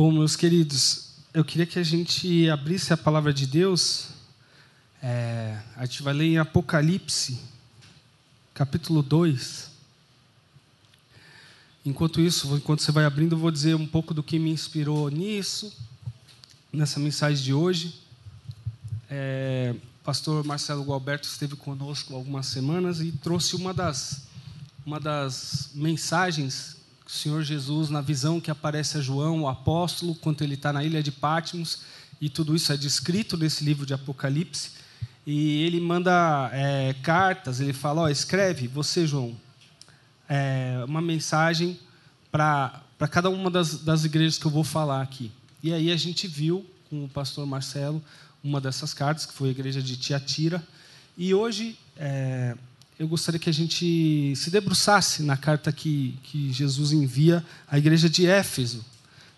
Bom, meus queridos, eu queria que a gente abrisse a palavra de Deus. É, a gente vai ler em Apocalipse, capítulo 2. Enquanto isso, enquanto você vai abrindo, eu vou dizer um pouco do que me inspirou nisso, nessa mensagem de hoje. É, pastor Marcelo Gualberto esteve conosco algumas semanas e trouxe uma das, uma das mensagens o Senhor Jesus, na visão que aparece a João, o apóstolo, quando ele está na ilha de Patmos, e tudo isso é descrito nesse livro de Apocalipse, e ele manda é, cartas, ele fala, escreve, você, João, é, uma mensagem para cada uma das, das igrejas que eu vou falar aqui. E aí a gente viu com o pastor Marcelo uma dessas cartas, que foi a igreja de Tiatira, e hoje... É, eu gostaria que a gente se debruçasse na carta que, que Jesus envia à igreja de Éfeso,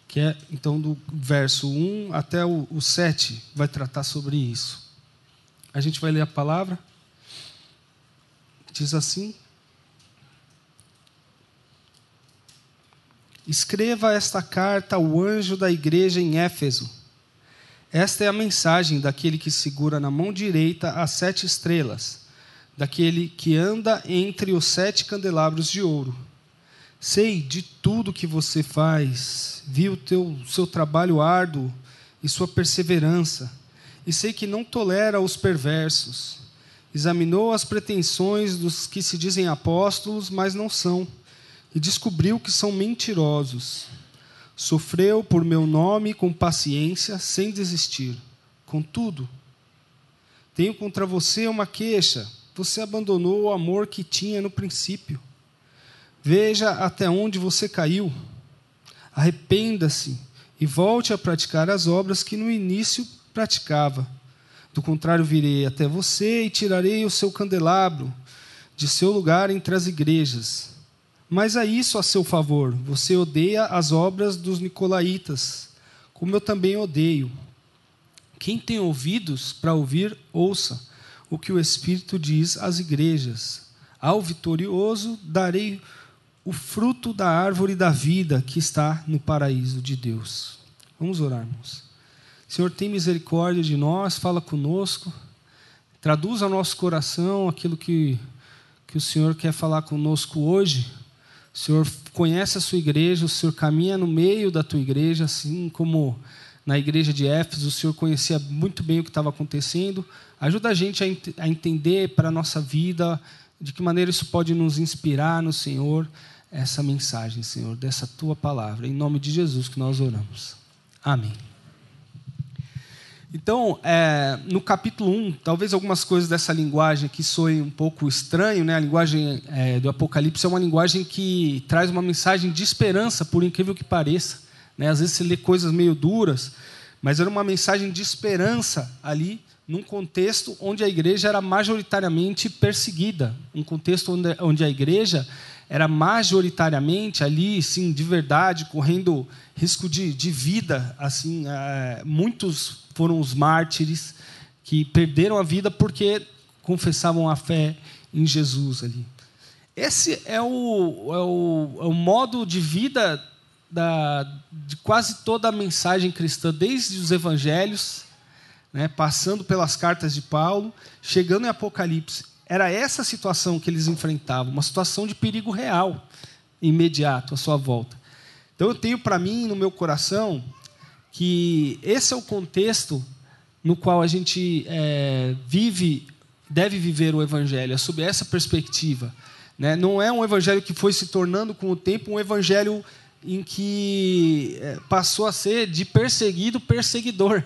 que é, então, do verso 1 até o, o 7, vai tratar sobre isso. A gente vai ler a palavra. Diz assim: Escreva esta carta ao anjo da igreja em Éfeso. Esta é a mensagem daquele que segura na mão direita as sete estrelas daquele que anda entre os sete candelabros de ouro. Sei de tudo que você faz, vi o teu, seu trabalho árduo e sua perseverança, e sei que não tolera os perversos. Examinou as pretensões dos que se dizem apóstolos, mas não são, e descobriu que são mentirosos. Sofreu por meu nome com paciência, sem desistir. Contudo, tenho contra você uma queixa você abandonou o amor que tinha no princípio. Veja até onde você caiu. Arrependa-se e volte a praticar as obras que no início praticava. Do contrário, virei até você e tirarei o seu candelabro de seu lugar entre as igrejas. Mas a isso a seu favor, você odeia as obras dos nicolaítas, como eu também odeio. Quem tem ouvidos para ouvir, ouça o que o Espírito diz às igrejas. Ao vitorioso darei o fruto da árvore da vida que está no paraíso de Deus. Vamos orar, irmãos. Senhor, tem misericórdia de nós, fala conosco, traduz ao nosso coração aquilo que, que o Senhor quer falar conosco hoje. O Senhor conhece a sua igreja, o Senhor caminha no meio da tua igreja, assim como na igreja de Éfeso, o Senhor conhecia muito bem o que estava acontecendo. Ajuda a gente a, ent a entender para a nossa vida de que maneira isso pode nos inspirar no Senhor, essa mensagem, Senhor, dessa tua palavra. Em nome de Jesus que nós oramos. Amém. Então, é, no capítulo 1, talvez algumas coisas dessa linguagem que soem um pouco estranho, né? a linguagem é, do Apocalipse é uma linguagem que traz uma mensagem de esperança, por incrível que pareça. Né? Às vezes você lê coisas meio duras, mas era uma mensagem de esperança ali, num contexto onde a igreja era majoritariamente perseguida, um contexto onde, onde a igreja era majoritariamente ali, sim, de verdade, correndo risco de, de vida, assim, é, muitos foram os mártires que perderam a vida porque confessavam a fé em Jesus ali. Esse é o, é o, é o modo de vida da, de quase toda a mensagem cristã, desde os evangelhos, né, passando pelas cartas de Paulo, chegando em Apocalipse. Era essa situação que eles enfrentavam, uma situação de perigo real, imediato, à sua volta. Então eu tenho para mim, no meu coração, que esse é o contexto no qual a gente é, vive, deve viver o Evangelho, é sob essa perspectiva. Né? Não é um Evangelho que foi se tornando com o tempo um Evangelho em que é, passou a ser de perseguido perseguidor,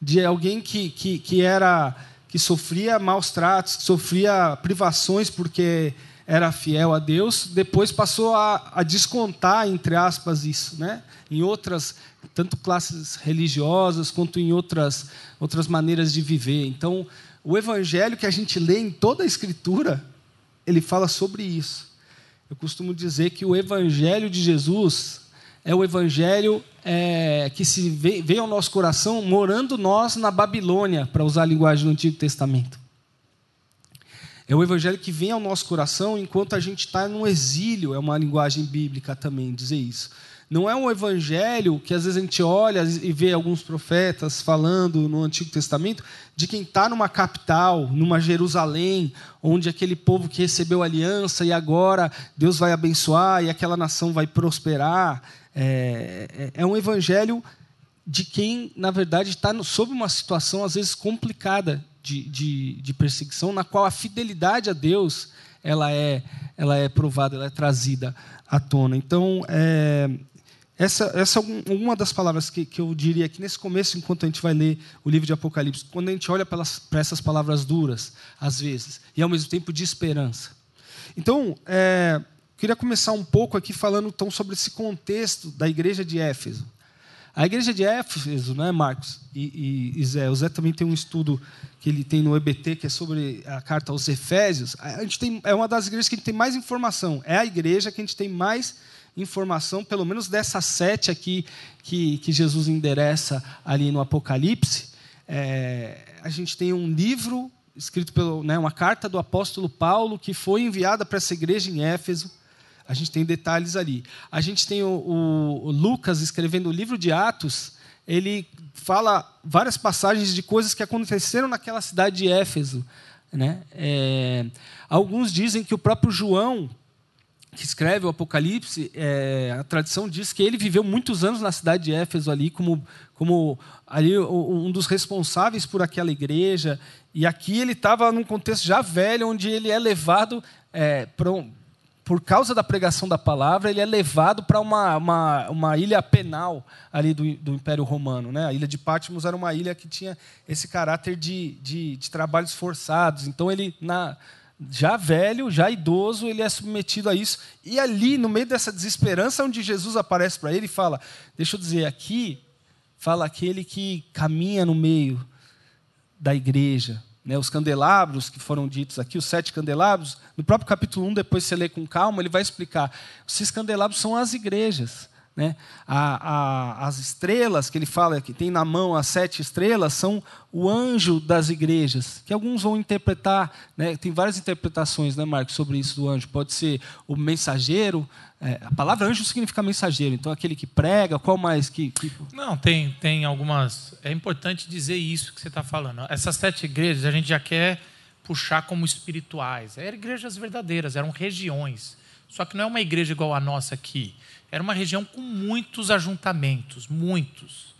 de alguém que, que, que era que sofria maus tratos, que sofria privações porque era fiel a Deus, depois passou a, a descontar entre aspas isso, né? Em outras tanto classes religiosas quanto em outras outras maneiras de viver. Então, o evangelho que a gente lê em toda a escritura, ele fala sobre isso. Eu costumo dizer que o Evangelho de Jesus é o Evangelho é, que se vem ao nosso coração morando nós na Babilônia, para usar a linguagem do Antigo Testamento. É o Evangelho que vem ao nosso coração enquanto a gente está no exílio, é uma linguagem bíblica também dizer isso. Não é um evangelho que às vezes a gente olha e vê alguns profetas falando no Antigo Testamento de quem está numa capital, numa Jerusalém, onde aquele povo que recebeu aliança e agora Deus vai abençoar e aquela nação vai prosperar. É, é, é um evangelho de quem, na verdade, está sob uma situação às vezes complicada de, de, de perseguição, na qual a fidelidade a Deus ela é, ela é provada, ela é trazida à tona. Então, é, essa, essa é uma das palavras que, que eu diria aqui nesse começo, enquanto a gente vai ler o livro de Apocalipse, quando a gente olha para essas palavras duras, às vezes, e ao mesmo tempo de esperança. Então, é, queria começar um pouco aqui falando então sobre esse contexto da igreja de Éfeso. A igreja de Éfeso, né, Marcos e, e, e, Zé, o Zé também tem um estudo que ele tem no EBT que é sobre a carta aos Efésios. A gente tem, é uma das igrejas que a gente tem mais informação. É a igreja que a gente tem mais informação, pelo menos dessas sete aqui que, que Jesus endereça ali no Apocalipse. É, a gente tem um livro escrito pelo, né, uma carta do apóstolo Paulo que foi enviada para essa igreja em Éfeso. A gente tem detalhes ali. A gente tem o, o, Lucas escrevendo o livro de Atos. Ele fala várias passagens de coisas que aconteceram naquela cidade de Éfeso. Né? É, alguns dizem que o próprio João, que escreve o Apocalipse, é, a tradição diz que ele viveu muitos anos na cidade de Éfeso ali como, como ali um dos responsáveis por aquela igreja. E aqui ele estava num contexto já velho, onde ele é levado é, um, por causa da pregação da palavra, ele é levado para uma, uma, uma, ilha penal ali do, do, Império Romano. Né? A ilha de Patmos era uma ilha que tinha esse caráter de, de, de trabalhos forçados. Então, ele, na, já velho, já idoso, ele é submetido a isso. E ali, no meio dessa desesperança, onde Jesus aparece para ele e fala: Deixa eu dizer, aqui fala aquele que caminha no meio da igreja, né, os candelabros que foram ditos aqui, os sete candelabros, no próprio capítulo 1, depois você lê com calma, ele vai explicar. Esses candelabros são as igrejas. Né? A, a, as estrelas que ele fala que tem na mão as sete estrelas são o anjo das igrejas, que alguns vão interpretar, né? tem várias interpretações, né, Marcos, sobre isso do anjo. Pode ser o mensageiro, é, a palavra anjo significa mensageiro, então aquele que prega, qual mais que, que... Não, tem, tem algumas. É importante dizer isso que você está falando. Essas sete igrejas a gente já quer puxar como espirituais. Eram igrejas verdadeiras, eram regiões. Só que não é uma igreja igual a nossa aqui. Era uma região com muitos ajuntamentos, muitos.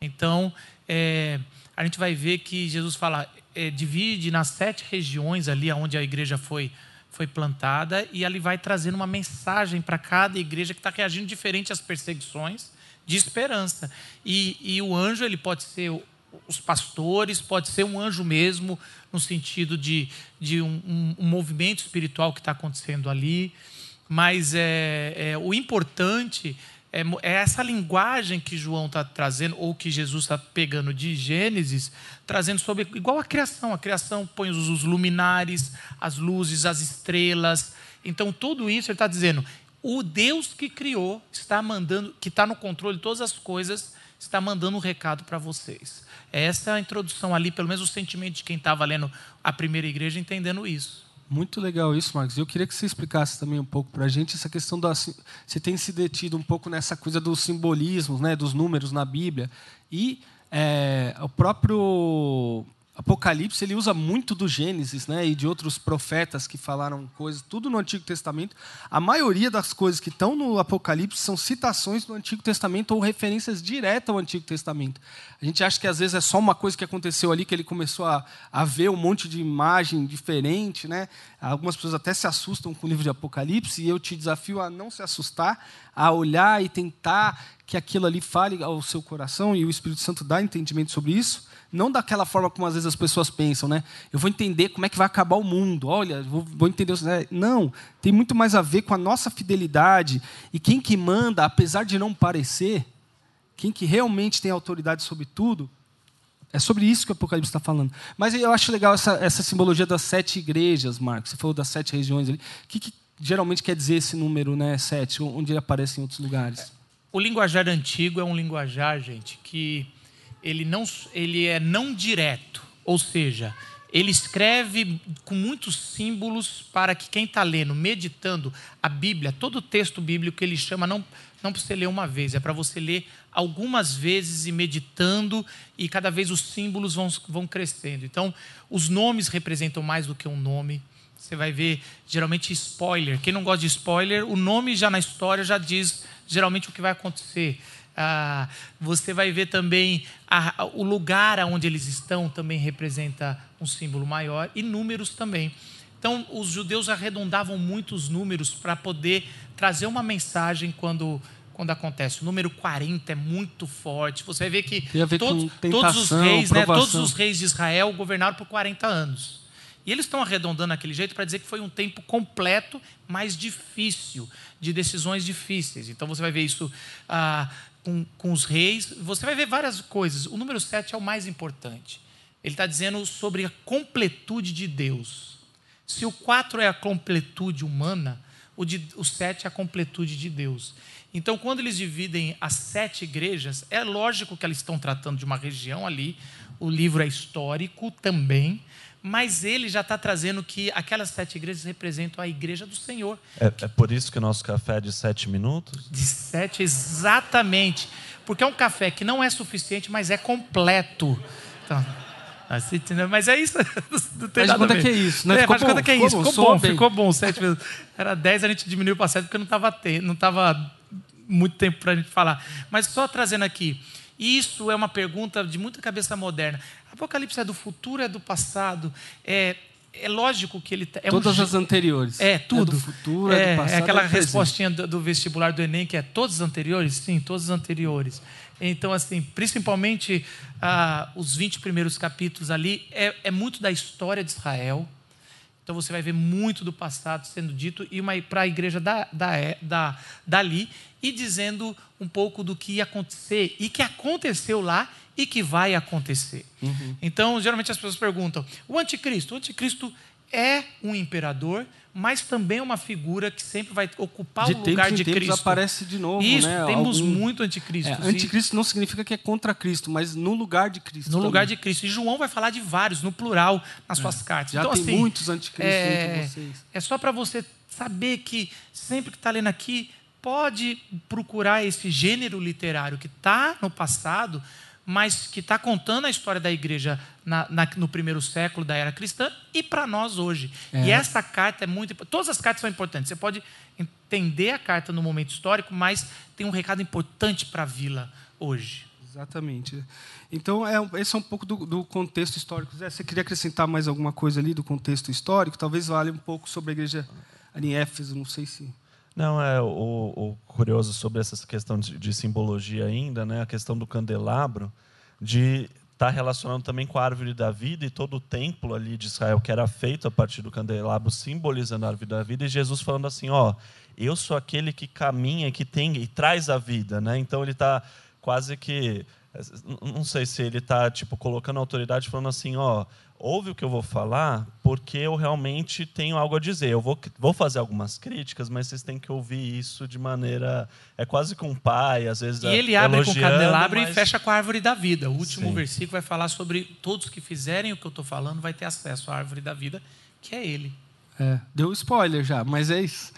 Então, é, a gente vai ver que Jesus fala, é, divide nas sete regiões ali onde a igreja foi foi plantada e ali vai trazendo uma mensagem para cada igreja que está reagindo diferente às perseguições de esperança. E, e, o anjo ele pode ser os pastores, pode ser um anjo mesmo, no sentido de, de um, um, um movimento espiritual que está acontecendo ali. Mas é, é, o importante é, é essa linguagem que João está trazendo, ou que Jesus está pegando de Gênesis, trazendo sobre. igual a criação. A criação põe os, os luminares, as luzes, as estrelas. Então, tudo isso ele está dizendo. O Deus que criou está mandando, que está no controle de todas as coisas, está mandando um recado para vocês. Essa é a introdução ali, pelo menos o sentimento de quem estava lendo a primeira igreja entendendo isso. Muito legal isso, Marcos. Eu queria que você explicasse também um pouco para a gente essa questão da. Você tem se detido um pouco nessa coisa dos simbolismos, né, dos números na Bíblia. E é, o próprio Apocalipse ele usa muito do Gênesis, né, e de outros profetas que falaram coisas, tudo no Antigo Testamento. A maioria das coisas que estão no Apocalipse são citações do Antigo Testamento ou referências diretas ao Antigo Testamento. A gente acha que às vezes é só uma coisa que aconteceu ali que ele começou a, a ver um monte de imagem diferente, né? Algumas pessoas até se assustam com o livro de Apocalipse e eu te desafio a não se assustar, a olhar e tentar que aquilo ali fale ao seu coração e o Espírito Santo dá entendimento sobre isso não daquela forma como às vezes as pessoas pensam, né? Eu vou entender como é que vai acabar o mundo. Olha, vou, vou entender. Não, tem muito mais a ver com a nossa fidelidade e quem que manda, apesar de não parecer, quem que realmente tem autoridade sobre tudo. É sobre isso que o Apocalipse está falando. Mas eu acho legal essa, essa simbologia das sete igrejas, Marcos. Você falou das sete regiões ali. O que, que geralmente quer dizer esse número, né, sete, onde ele aparece em outros lugares? O linguajar antigo é um linguajar, gente, que ele, não, ele é não direto, ou seja, ele escreve com muitos símbolos para que quem está lendo, meditando a Bíblia, todo o texto bíblico ele chama não, não para você ler uma vez, é para você ler algumas vezes e meditando, e cada vez os símbolos vão, vão crescendo. Então, os nomes representam mais do que um nome. Você vai ver, geralmente, spoiler. Quem não gosta de spoiler, o nome já na história já diz geralmente o que vai acontecer. Ah, você vai ver também a, o lugar onde eles estão também representa um símbolo maior e números também. Então, os judeus arredondavam muito os números para poder trazer uma mensagem quando, quando acontece. O número 40 é muito forte. Você vai ver que ver todos, tentação, todos, os reis, né, todos os reis de Israel governaram por 40 anos. E eles estão arredondando aquele jeito para dizer que foi um tempo completo, mais difícil, de decisões difíceis. Então você vai ver isso ah, com, com os reis. Você vai ver várias coisas. O número 7 é o mais importante. Ele está dizendo sobre a completude de Deus. Se o 4 é a completude humana, o, de, o 7 é a completude de Deus. Então, quando eles dividem as sete igrejas, é lógico que eles estão tratando de uma região ali, o livro é histórico também, mas ele já está trazendo que aquelas sete igrejas representam a igreja do Senhor. É, é por isso que o nosso café é de sete minutos? De sete, exatamente. Porque é um café que não é suficiente, mas é completo. Então, Assim, Mas é isso. Não tem faz conta que é isso, né? É, faz conta que é isso. Ficou bom, ficou bom. Sete vezes. Era dez, a gente diminuiu para sete porque não estava não tava muito tempo para a gente falar. Mas só trazendo aqui. Isso é uma pergunta de muita cabeça moderna. Apocalipse é do futuro, é do passado? É, é lógico que ele tá, é todas um, as anteriores é tudo é do futuro é, é do passado é aquela respostinha do, do, vestibular do Enem que é todos os anteriores sim todos os anteriores então, assim, principalmente ah, os 20 primeiros capítulos ali, é, é, muito da história de Israel. Então, você vai ver muito do passado sendo dito, e para a igreja da, da, da, dali, e dizendo um pouco do que ia acontecer, e que aconteceu lá, e que vai acontecer. Uhum. Então, geralmente as pessoas perguntam: o anticristo? O anticristo é um imperador, mas também uma figura que sempre vai ocupar de o lugar de tempos Cristo. aparece de novo, Isso, né? temos Algum... muito anticristo. É, anticristo não significa que é contra Cristo, mas no lugar de Cristo. No também. lugar de Cristo. E João vai falar de vários, no plural, nas é. suas cartas. Já então, tem assim, muitos anticristos é, entre vocês. É só para você saber que sempre que está lendo aqui, pode procurar esse gênero literário que está no passado, mas que está contando a história da igreja na, na, no primeiro século da era cristã e para nós hoje. É. E essa carta é muito Todas as cartas são importantes. Você pode entender a carta no momento histórico, mas tem um recado importante para a vila hoje. Exatamente. Então, é, esse é um pouco do, do contexto histórico. Zé, você queria acrescentar mais alguma coisa ali do contexto histórico? Talvez vale um pouco sobre a igreja ali em Éfeso, não sei se. Não, é o, o curioso sobre essa questão de, de, simbologia ainda, né? A questão do candelabro, de estar tá relacionando também com a árvore da vida e todo o templo ali de Israel que era feito a partir do candelabro, simbolizando a árvore da vida, e Jesus falando assim, ó, eu sou aquele que caminha, que tem e traz a vida, né? Então ele está quase que não sei se ele está tipo colocando autoridade falando assim, ó, ouve o que eu vou falar, porque eu realmente tenho algo a dizer. Eu vou, vou fazer algumas críticas, mas vocês têm que ouvir isso de maneira. É quase com um pai, às vezes. E ele abre com o candelabro mas... e fecha com a árvore da vida. O último Sim. versículo vai falar sobre todos que fizerem o que eu estou falando, vai ter acesso à árvore da vida, que é ele. É, deu spoiler já, mas é isso.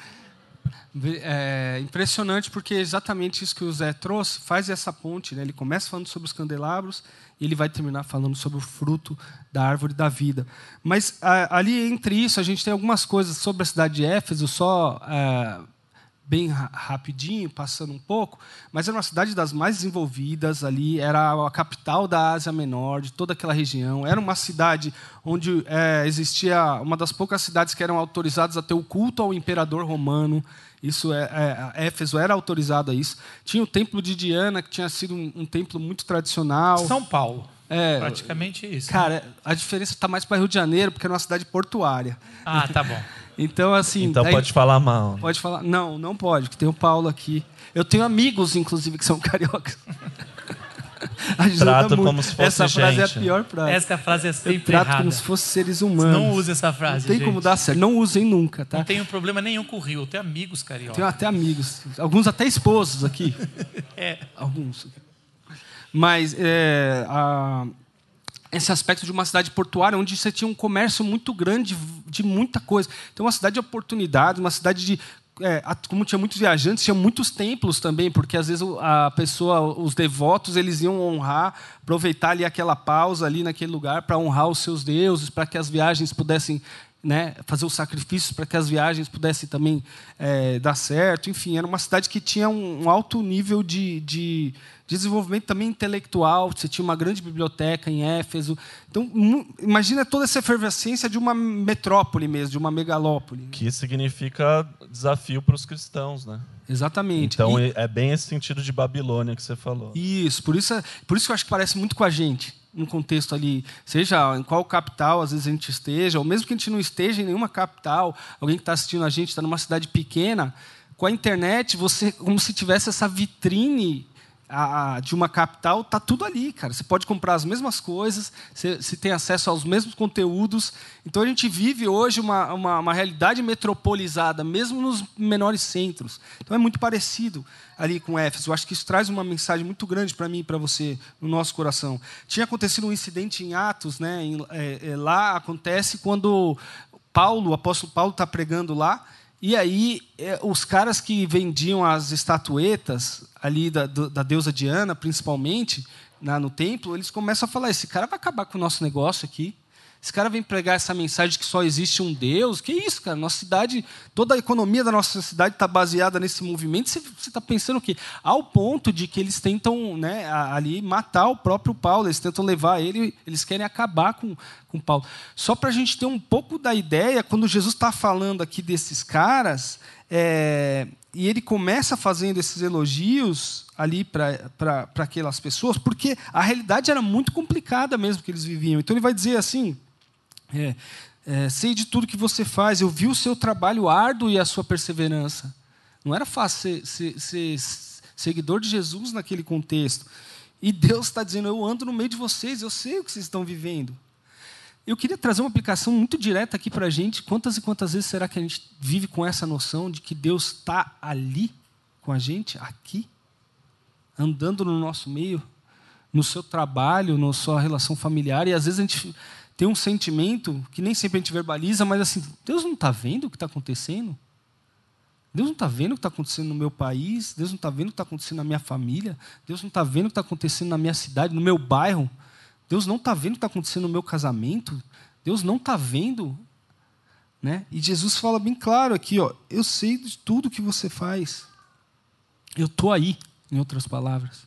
É impressionante porque é exatamente isso que o Zé trouxe, faz essa ponte. Né? Ele começa falando sobre os candelabros e ele vai terminar falando sobre o fruto da árvore da vida. Mas a, ali entre isso, a gente tem algumas coisas sobre a cidade de Éfeso, só é, bem rapidinho, passando um pouco, mas era uma cidade das mais desenvolvidas ali, era a capital da Ásia Menor, de toda aquela região. Era uma cidade onde é, existia uma das poucas cidades que eram autorizadas a ter o culto ao imperador romano. Isso é, é, Éfeso era autorizado a isso. Tinha o templo de Diana, que tinha sido um, um templo muito tradicional. São Paulo. É, Praticamente isso. Cara, né? a diferença está mais para Rio de Janeiro, porque é uma cidade portuária. Ah, tá bom. então, assim. Então daí, pode falar mal. Pode falar. Não, não pode, que tem o Paulo aqui. Eu tenho amigos, inclusive, que são cariocas. Trato como se fosse Essa gente. frase é a pior frase. Essa frase é sempre Eu trato errada. como se fossem seres humanos. Não use essa frase, Não tem gente. como dar certo. Não usem nunca, tá? Não tenho problema nenhum com o Rio. Eu tenho amigos cariocas. Tenho até amigos. Alguns até esposos aqui. é. Alguns. Mas é, a, esse aspecto de uma cidade portuária onde você tinha um comércio muito grande de muita coisa. Então, uma cidade de oportunidade, uma cidade de é, como tinha muitos viajantes, tinha muitos templos também, porque às vezes a pessoa, os devotos, eles iam honrar, aproveitar ali aquela pausa ali naquele lugar para honrar os seus deuses, para que as viagens pudessem né, fazer os sacrifícios para que as viagens pudessem também é, dar certo. Enfim, era uma cidade que tinha um, um alto nível de, de, desenvolvimento também intelectual. Você tinha uma grande biblioteca em Éfeso. Então, imagina toda essa efervescência de uma metrópole mesmo, de uma megalópole. Que significa desafio para os cristãos, né? Exatamente. Então e... é bem esse sentido de Babilônia que você falou. Isso, por isso, por isso que eu acho que parece muito com a gente um contexto ali, seja em qual capital às vezes a gente esteja, ou mesmo que a gente não esteja em nenhuma capital, alguém que está assistindo a gente está numa cidade pequena, com a internet você como se tivesse essa vitrine a, de uma capital, tá tudo ali, cara. Você pode comprar as mesmas coisas, você, você tem acesso aos mesmos conteúdos. Então a gente vive hoje uma, uma, uma, realidade metropolizada, mesmo nos menores centros. Então é muito parecido ali com Éfeso. Eu acho que isso traz uma mensagem muito grande para mim e para você no nosso coração. Tinha acontecido um incidente em Atos, né? Em, é, é, lá acontece quando Paulo, o apóstolo Paulo, está pregando lá. E aí, é, os caras que vendiam as estatuetas ali da, da deusa Diana, principalmente, na, no templo, eles começam a falar: esse cara vai acabar com o nosso negócio aqui. Esse cara vem pregar essa mensagem de que só existe um Deus. Que isso, cara? Nossa cidade, toda a economia da nossa cidade está baseada nesse movimento. Você está pensando o quê? Ao ponto de que eles tentam né, ali matar o próprio Paulo, eles tentam levar ele, eles querem acabar com, com Paulo. Só para a gente ter um pouco da ideia, quando Jesus está falando aqui desses caras, é, e ele começa fazendo esses elogios ali para aquelas pessoas, porque a realidade era muito complicada mesmo que eles viviam. Então ele vai dizer assim é, é, sei de tudo que você faz, eu vi o seu trabalho árduo e a sua perseverança. Não era fácil ser, ser, ser seguidor de Jesus naquele contexto. E Deus está dizendo: Eu ando no meio de vocês, eu sei o que vocês estão vivendo. Eu queria trazer uma aplicação muito direta aqui para a gente. Quantas e quantas vezes será que a gente vive com essa noção de que Deus está ali com a gente, aqui, andando no nosso meio, no seu trabalho, na sua relação familiar, e às vezes a gente tem um sentimento que nem sempre a gente verbaliza, mas assim, Deus não está vendo o que está acontecendo? Deus não está vendo o que está acontecendo no meu país? Deus não está vendo o que está acontecendo na minha família? Deus não está vendo o que está acontecendo na minha cidade, no meu bairro? Deus não está vendo o que está acontecendo no meu casamento? Deus não está vendo? Né? E Jesus fala bem claro aqui, ó, eu sei de tudo que você faz. Eu estou aí, em outras palavras.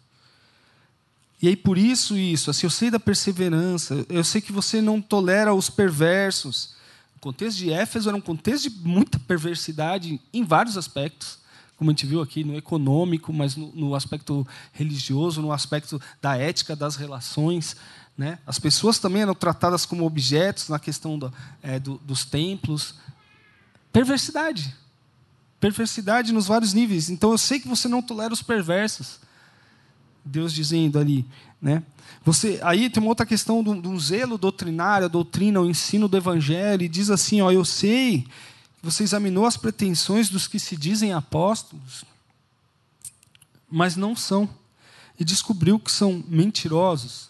E aí, por isso, isso, assim, eu sei da perseverança, eu sei que você não tolera os perversos. O contexto de Éfeso era um contexto de muita perversidade em vários aspectos, como a gente viu aqui, no econômico, mas no, no aspecto religioso, no aspecto da ética das relações. Né? As pessoas também eram tratadas como objetos na questão do, é, do, dos templos. Perversidade. Perversidade nos vários níveis. Então, eu sei que você não tolera os perversos. Deus dizendo ali, né? Você, aí tem uma outra questão de um zelo doutrinário, a doutrina, o ensino do evangelho, e diz assim, ó, eu sei que você examinou as pretensões dos que se dizem apóstolos, mas não são, e descobriu que são mentirosos.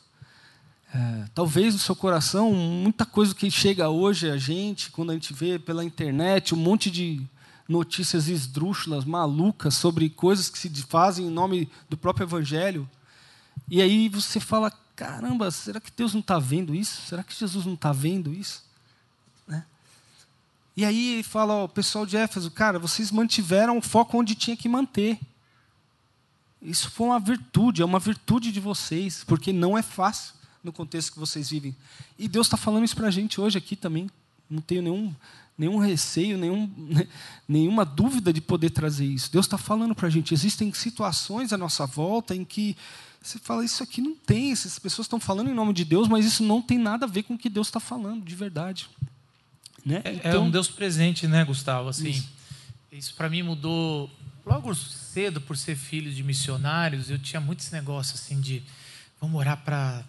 É, talvez no seu coração, muita coisa que chega hoje a gente, quando a gente vê pela internet, um monte de notícias esdrúxulas, malucas, sobre coisas que se fazem em nome do próprio Evangelho. E aí você fala: caramba, será que Deus não está vendo isso? Será que Jesus não está vendo isso? Né? E aí ele fala: o pessoal de Éfeso, cara, vocês mantiveram o foco onde tinha que manter. Isso foi uma virtude, é uma virtude de vocês, porque não é fácil no contexto que vocês vivem. E Deus está falando isso para a gente hoje aqui também. Não tenho nenhum nenhum receio, nenhum, nenhuma dúvida de poder trazer isso. Deus está falando para a gente. Existem situações à nossa volta em que você fala, isso aqui não tem, essas pessoas estão falando em nome de Deus, mas isso não tem nada a ver com o que Deus está falando, de verdade. Né? É, então, é, um Deus presente, né, Gustavo? Assim, isso, isso para mim mudou logo cedo por ser filho de missionários. Eu tinha muitos negócios assim de vamos orar para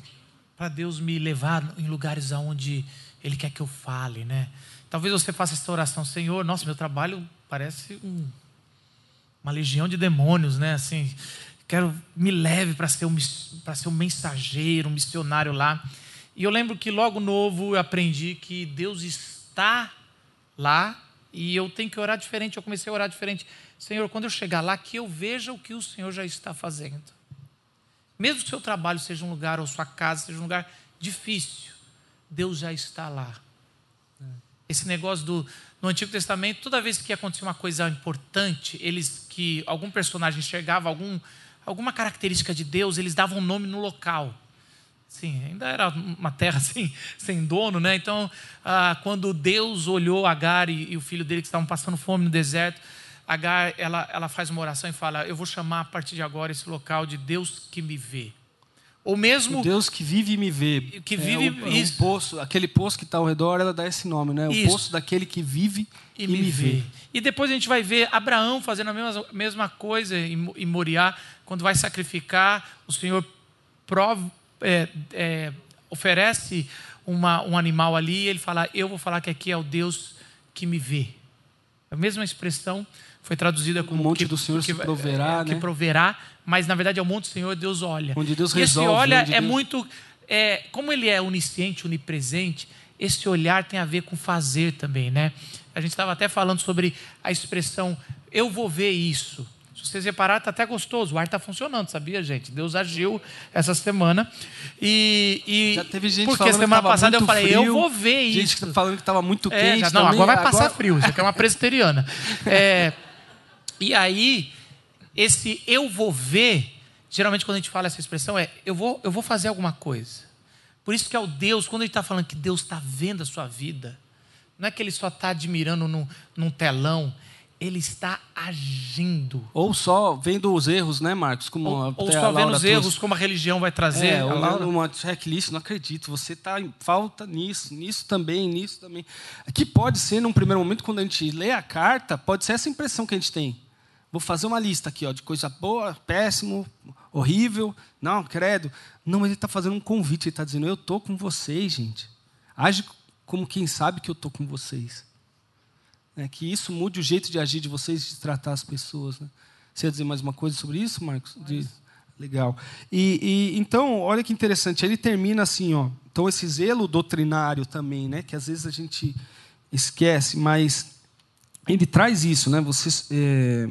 para Deus me levar em lugares aonde Ele quer que eu fale, né? Talvez você faça essa oração, Senhor, nossa, meu trabalho parece um, uma legião de demônios, né? Assim, quero me leve para ser um ser um mensageiro, um missionário lá. E eu lembro que logo novo eu aprendi que Deus está lá E eu tenho que orar diferente. Eu comecei a orar diferente. Senhor, quando eu chegar lá, que eu veja o que o Senhor já está fazendo. Mesmo que o seu trabalho seja um lugar, ou sua casa seja um lugar difícil, Deus já está lá. Esse negócio do no Antigo Testamento, toda vez que acontecia uma coisa importante, eles que algum personagem enxergava algum, alguma característica de Deus, eles davam um nome no local. Sim, ainda era uma terra assim, sem dono, né? Então, ah, quando Deus olhou Agar e, e, o filho dele que estavam passando fome no deserto, Agar ela, ela faz uma oração e fala: Eu vou chamar a partir de agora esse local de Deus que me vê. Ou mesmo. O Deus que vive e me vê. Que vive é, o, é um poço, aquele poço que está ao redor, ela dá esse nome, né? O isso. poço daquele que vive e, e me, me vê. vê. E depois a gente vai ver Abraão fazendo a mesma, mesma coisa em, em Moriá, quando vai sacrificar, o Senhor prova, é, é, oferece uma, um animal ali e ele fala: Eu vou falar que aqui é o Deus que me vê. A mesma expressão foi traduzida como o monte que, do Senhor que, se proverá, é, que né? proverá, mas na verdade é o monte do Senhor, Deus olha. Onde Deus e resolve. esse olha é Deus... muito, é, como ele é onisciente, onipresente, esse olhar tem a ver com fazer também, né? A gente estava até falando sobre a expressão eu vou ver isso. Se vocês reparar, está até gostoso. O ar está funcionando, sabia, gente? Deus agiu essa semana. E, e já teve gente porque semana passada eu falei, frio, eu vou ver gente isso. Gente falando que estava muito é, quente. Já, não, também. agora vai passar agora... frio. Isso aqui é uma presbiteriana. É, e aí, esse eu vou ver, geralmente quando a gente fala essa expressão é eu vou, eu vou fazer alguma coisa. Por isso que é o Deus, quando ele está falando que Deus está vendo a sua vida, não é que ele só está admirando num, num telão, ele está agindo. Ou só vendo os erros, né, Marcos? Como ou, ou só vendo os erros, como a religião vai trazer. É, olhando uma checklist, não acredito, você está em falta nisso, nisso também, nisso também. Que pode ser, num primeiro momento, quando a gente lê a carta, pode ser essa impressão que a gente tem. Vou fazer uma lista aqui ó, de coisa boa, péssimo, horrível. Não, credo. Não, ele está fazendo um convite, ele está dizendo, eu estou com vocês, gente. Age como quem sabe que eu estou com vocês. É, que isso mude o jeito de agir de vocês, de tratar as pessoas. Né? Você ia dizer mais uma coisa sobre isso, Marcos? De... Legal. E, e, então, olha que interessante. Ele termina assim, ó. Então esse zelo doutrinário também, né? Que às vezes a gente esquece, mas ele traz isso, né? Vocês é,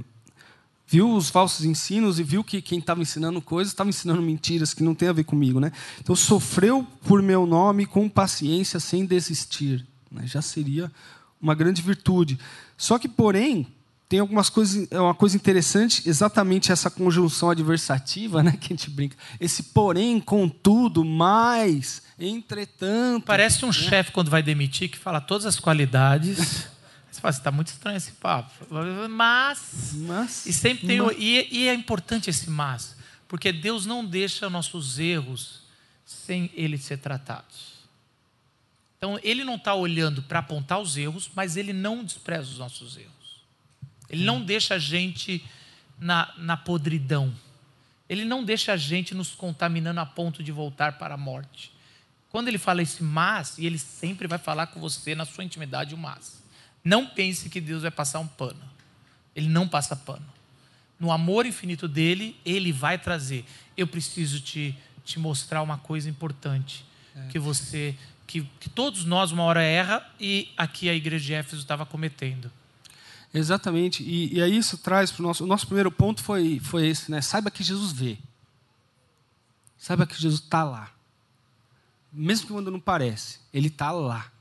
viu os falsos ensinos e viu que quem estava ensinando coisas estava ensinando mentiras que não tem a ver comigo, né? Então sofreu por meu nome com paciência sem desistir, né? já seria uma grande virtude. Só que, porém, tem algumas coisas, é uma coisa interessante, exatamente essa conjunção adversativa, né, que a gente brinca. Esse porém, contudo, mais, entretanto. Parece um né? chefe quando vai demitir que fala todas as qualidades. Você fala, está muito estranho esse papo. Mas. mas e sempre tem. Mas... E, e, é importante esse mas. Porque Deus não deixa nossos erros sem eles ser tratados. Então, Ele não está olhando para apontar os erros, mas Ele não despreza os nossos erros. Ele não deixa a gente na, na podridão. Ele não deixa a gente nos contaminando a ponto de voltar para a morte. Quando ele fala esse mas, e ele sempre vai falar com você na sua intimidade o mas. Não pense que Deus vai passar um pano. Ele não passa pano. No amor infinito dele, ele vai trazer. Eu preciso te, te mostrar uma coisa importante. É. Que você. Que, que todos nós, uma hora, erra e aqui a igreja de Éfeso estava cometendo. Exatamente. E, e aí isso traz para o nosso. O nosso primeiro ponto foi, foi esse, né? Saiba que Jesus vê. Saiba que Jesus está lá. Mesmo que quando não parece, ele está lá.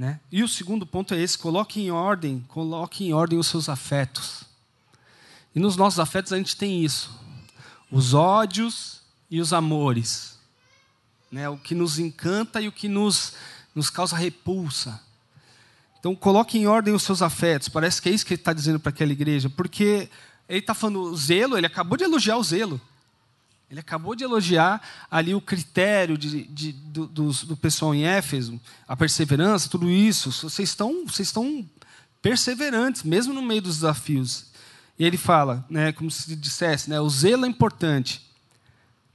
Né? E o segundo ponto é esse: coloque em ordem, coloque em ordem os seus afetos. E nos nossos afetos a gente tem isso: os ódios e os amores, né? O que nos encanta e o que nos nos causa repulsa. Então coloque em ordem os seus afetos. Parece que é isso que ele está dizendo para aquela igreja, porque ele está falando zelo. Ele acabou de elogiar o zelo. Ele acabou de elogiar ali o critério de, de, do, do, pessoal em Éfeso, a perseverança, tudo isso. Vocês estão, vocês estão perseverantes, mesmo no meio dos desafios. E ele fala, né, como se dissesse, né, o zelo é importante,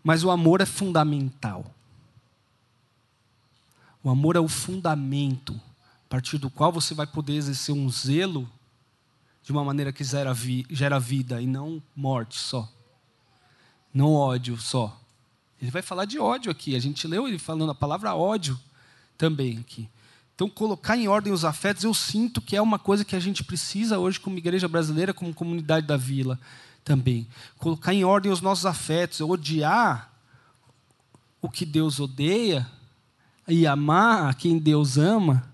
mas o amor é fundamental. O amor é o fundamento, a partir do qual você vai poder exercer um zelo de uma maneira que gera, vi, gera vida e não morte só não ódio só. Ele vai falar de ódio aqui. A gente leu ele falando a palavra ódio também aqui. Então, colocar em ordem os afetos, eu sinto que é uma coisa que a gente precisa hoje, como igreja brasileira, como comunidade da vila também. Colocar em ordem os nossos afetos, odiar o que Deus odeia e amar a quem Deus ama,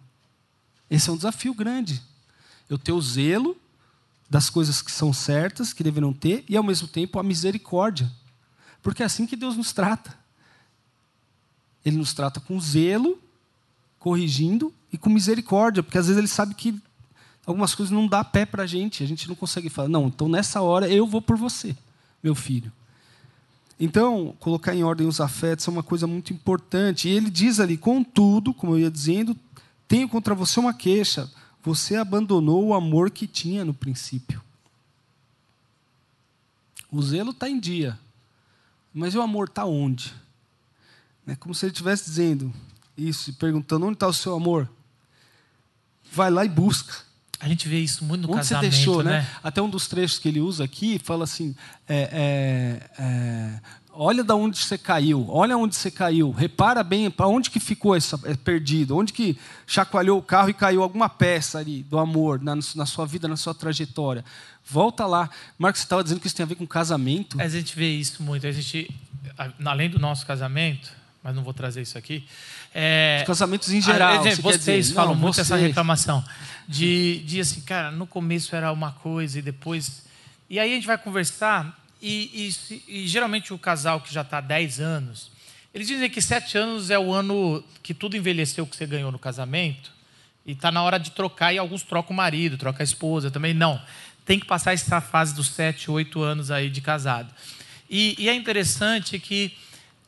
esse é um desafio grande. Eu ter o zelo das coisas que são certas, que deveriam ter, e ao mesmo tempo a misericórdia. Porque é assim que Deus nos trata. Ele nos trata com zelo, corrigindo e com misericórdia, porque às vezes ele sabe que algumas coisas não dá pé para a gente, a gente não consegue falar, não, então nessa hora eu vou por você, meu filho. Então, colocar em ordem os afetos é uma coisa muito importante. E ele diz ali, contudo, como eu ia dizendo, tenho contra você uma queixa. Você abandonou o amor que tinha no princípio. O zelo está em dia, mas o amor está onde? É como se ele estivesse dizendo isso e perguntando: onde está o seu amor? Vai lá e busca. A gente vê isso muito no Onde casamento, você deixou, né? né? Até um dos trechos que ele usa aqui fala assim: é, é, é, olha da onde você caiu, olha onde você caiu, repara bem para onde que ficou essa, é, perdido, onde que chacoalhou o carro e caiu alguma peça ali do amor na, na sua vida, na sua trajetória. Volta lá. Marcos, você estava dizendo que isso tem a ver com casamento. A gente vê isso muito. A gente, além do nosso casamento, mas não vou trazer isso aqui. É, Os casamentos em geral. a- você vocês dizer. falam Não, muito essa vocês. reclamação de, de assim, cara, no começo era uma coisa e depois. E aí a gente vai conversar e, e e geralmente o casal que já está há 10 anos, eles dizem que 7 anos é o ano que tudo envelheceu que você ganhou no casamento e está na hora de trocar e alguns trocam o marido, trocam a esposa também. Não, tem que passar essa fase dos 7, 8 anos aí de casado. E, e é interessante que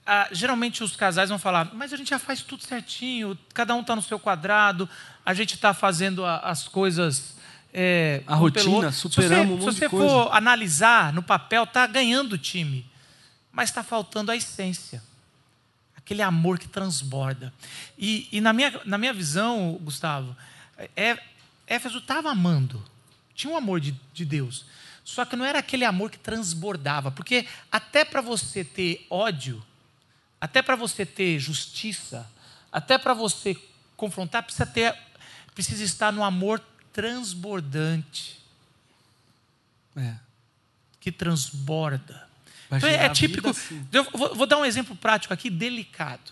ah, geralmente os casais vão falar, mas a gente já faz tudo certinho, cada um está no seu quadrado, a gente está fazendo a- as coisas. É, A um rotina, pelo outro." superamos um se monte você, de Se você for analisar no papel, está ganhando o time, mas está faltando a essência. Aquele amor que transborda. E, e na, minha, na minha visão, Gustavo, é, Éfeso estava amando, tinha um amor de, de Deus, só que não era aquele amor que transbordava, porque até para você ter ódio, até para você ter justiça, até para você confrontar, precisa, ter, precisa estar no amor transbordante, É. que transborda. Então, é, é típico. vida, sim. Eu vou, vou dar um exemplo prático aqui, delicado.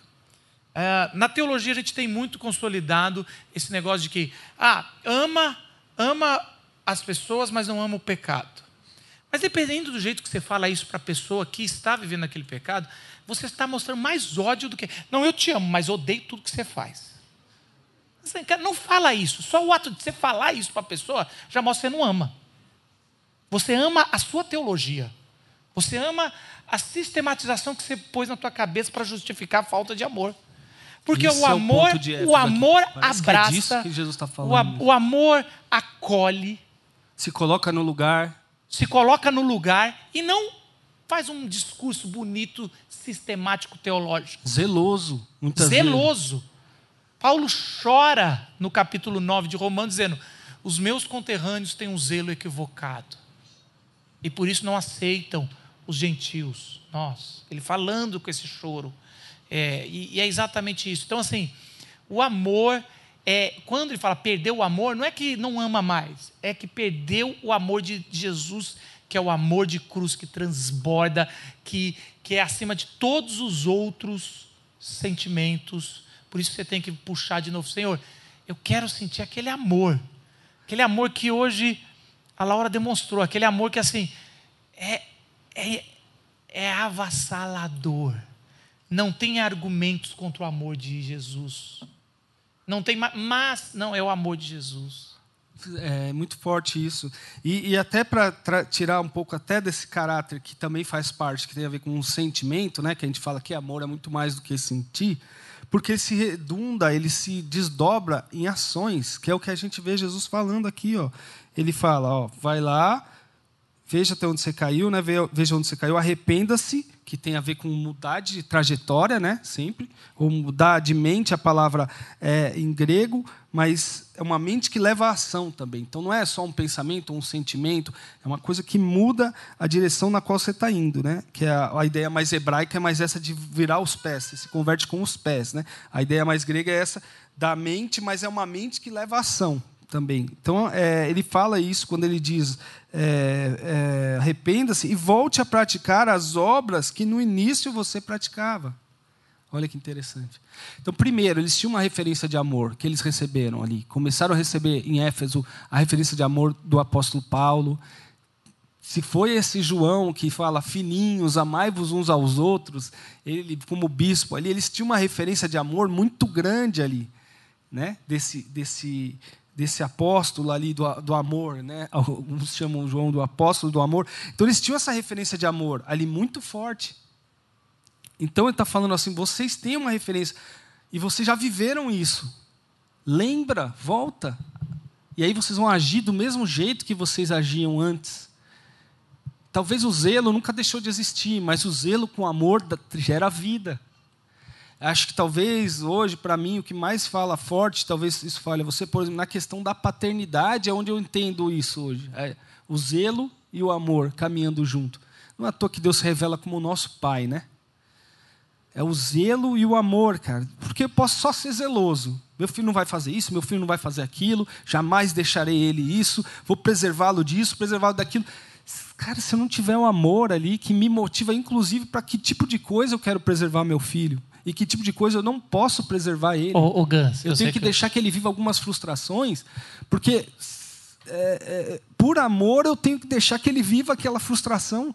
É, na teologia a gente tem muito consolidado esse negócio de que ah, ama, ama as pessoas, mas não ama o pecado. Mas dependendo do jeito que você fala isso para a pessoa que está vivendo aquele pecado, você está mostrando mais ódio do que. Não, eu te amo, mas odeio tudo que você faz. Cara, Não fala isso. Só o ato de você falar isso para a pessoa já mostra que você não ama. Você ama a sua teologia. Você ama a sistematização que você pôs na tua cabeça para justificar a falta de amor. Porque o é o amor, ponto de Éfeso o amor Parece é abraça, disso que Jesus tá o, o amor acolhe, Se coloca no lugar. se coloca no lugar e não faz um discurso bonito, sistemático, teológico. Zeloso, muitas vezes. Zeloso. Paulo chora no capítulo 9 de Romanos, dizendo: Os meus conterrâneos têm um zelo equivocado. E por isso não aceitam os gentios. Nós. Ele falando com esse choro. É, e, e é exatamente isso. Então, assim, o amor. É, quando ele fala perdeu o amor, não é que não ama mais, é que perdeu o amor de Jesus, que é o amor de cruz que transborda, que, que é acima de todos os outros sentimentos. Por isso você tem que puxar de novo, Senhor, eu quero sentir aquele amor, aquele amor que hoje a Laura demonstrou, aquele amor que assim é, é, é avassalador. Não tem argumentos contra o amor de Jesus. Não tem, ma- mas não é o amor de Jesus. É muito forte isso. E, e até para tirar um pouco até desse caráter que também faz parte, que tem a ver com um sentimento, né? que a gente fala que amor é muito mais do que sentir, porque ele se redunda, ele se desdobra em ações, que é o que a gente vê Jesus falando aqui. Ó. Ele fala, ó, vai lá, veja até onde você caiu, né? Ve- veja onde você caiu, arrependa-se, que tem a ver com mudar de trajetória, né? sempre, ou mudar de mente, a palavra é em grego, mas é uma mente que leva à ação também. Então não é só um pensamento, um sentimento, é uma coisa que muda a direção na qual você está indo. Né? Que é a, a ideia mais hebraica é mais essa de virar os pés, você se converte com os pés. Né? A ideia mais grega é essa da mente, mas é uma mente que leva à ação também. Então, é, ele fala isso quando ele diz: é, é, arrependa-se e volte a praticar as obras que no início você praticava. Olha que interessante. Então, primeiro, eles tinham uma referência de amor que eles receberam ali. Começaram a receber em Éfeso a referência de amor do apóstolo Paulo. Se foi esse João que fala, filhinhos, amai-vos uns aos outros, ele, como bispo ali, eles tinham uma referência de amor muito grande ali, né? desse, desse, desse apóstolo ali do, do amor, né? Alguns chamam João do apóstolo do amor. Então eles tinham essa referência de amor ali muito forte. Então ele está falando assim: vocês têm uma referência e vocês já viveram isso. Lembra, volta. E aí vocês vão agir do mesmo jeito que vocês agiam antes. Talvez o zelo nunca deixou de existir, mas o zelo com amor gera vida. Acho que talvez hoje, para mim, o que mais fala forte, talvez isso fale a você, por exemplo, na questão da paternidade, é onde eu entendo isso hoje. É o zelo e o amor caminhando junto. Não é à toa que Deus se revela como o nosso Pai, né? É o zelo e o amor, cara. Porque eu posso só ser zeloso. Meu filho não vai fazer isso, meu filho não vai fazer aquilo, jamais deixarei ele isso, vou preservá-lo disso, preservá-lo daquilo. Cara, se eu não tiver um amor ali que me motiva, inclusive, para que tipo de coisa eu quero preservar meu filho e que tipo de coisa eu não posso preservar ele. O, o Gans, eu, eu tenho que, que deixar que ele viva algumas frustrações, porque é, é, por amor eu tenho que deixar que ele viva aquela frustração.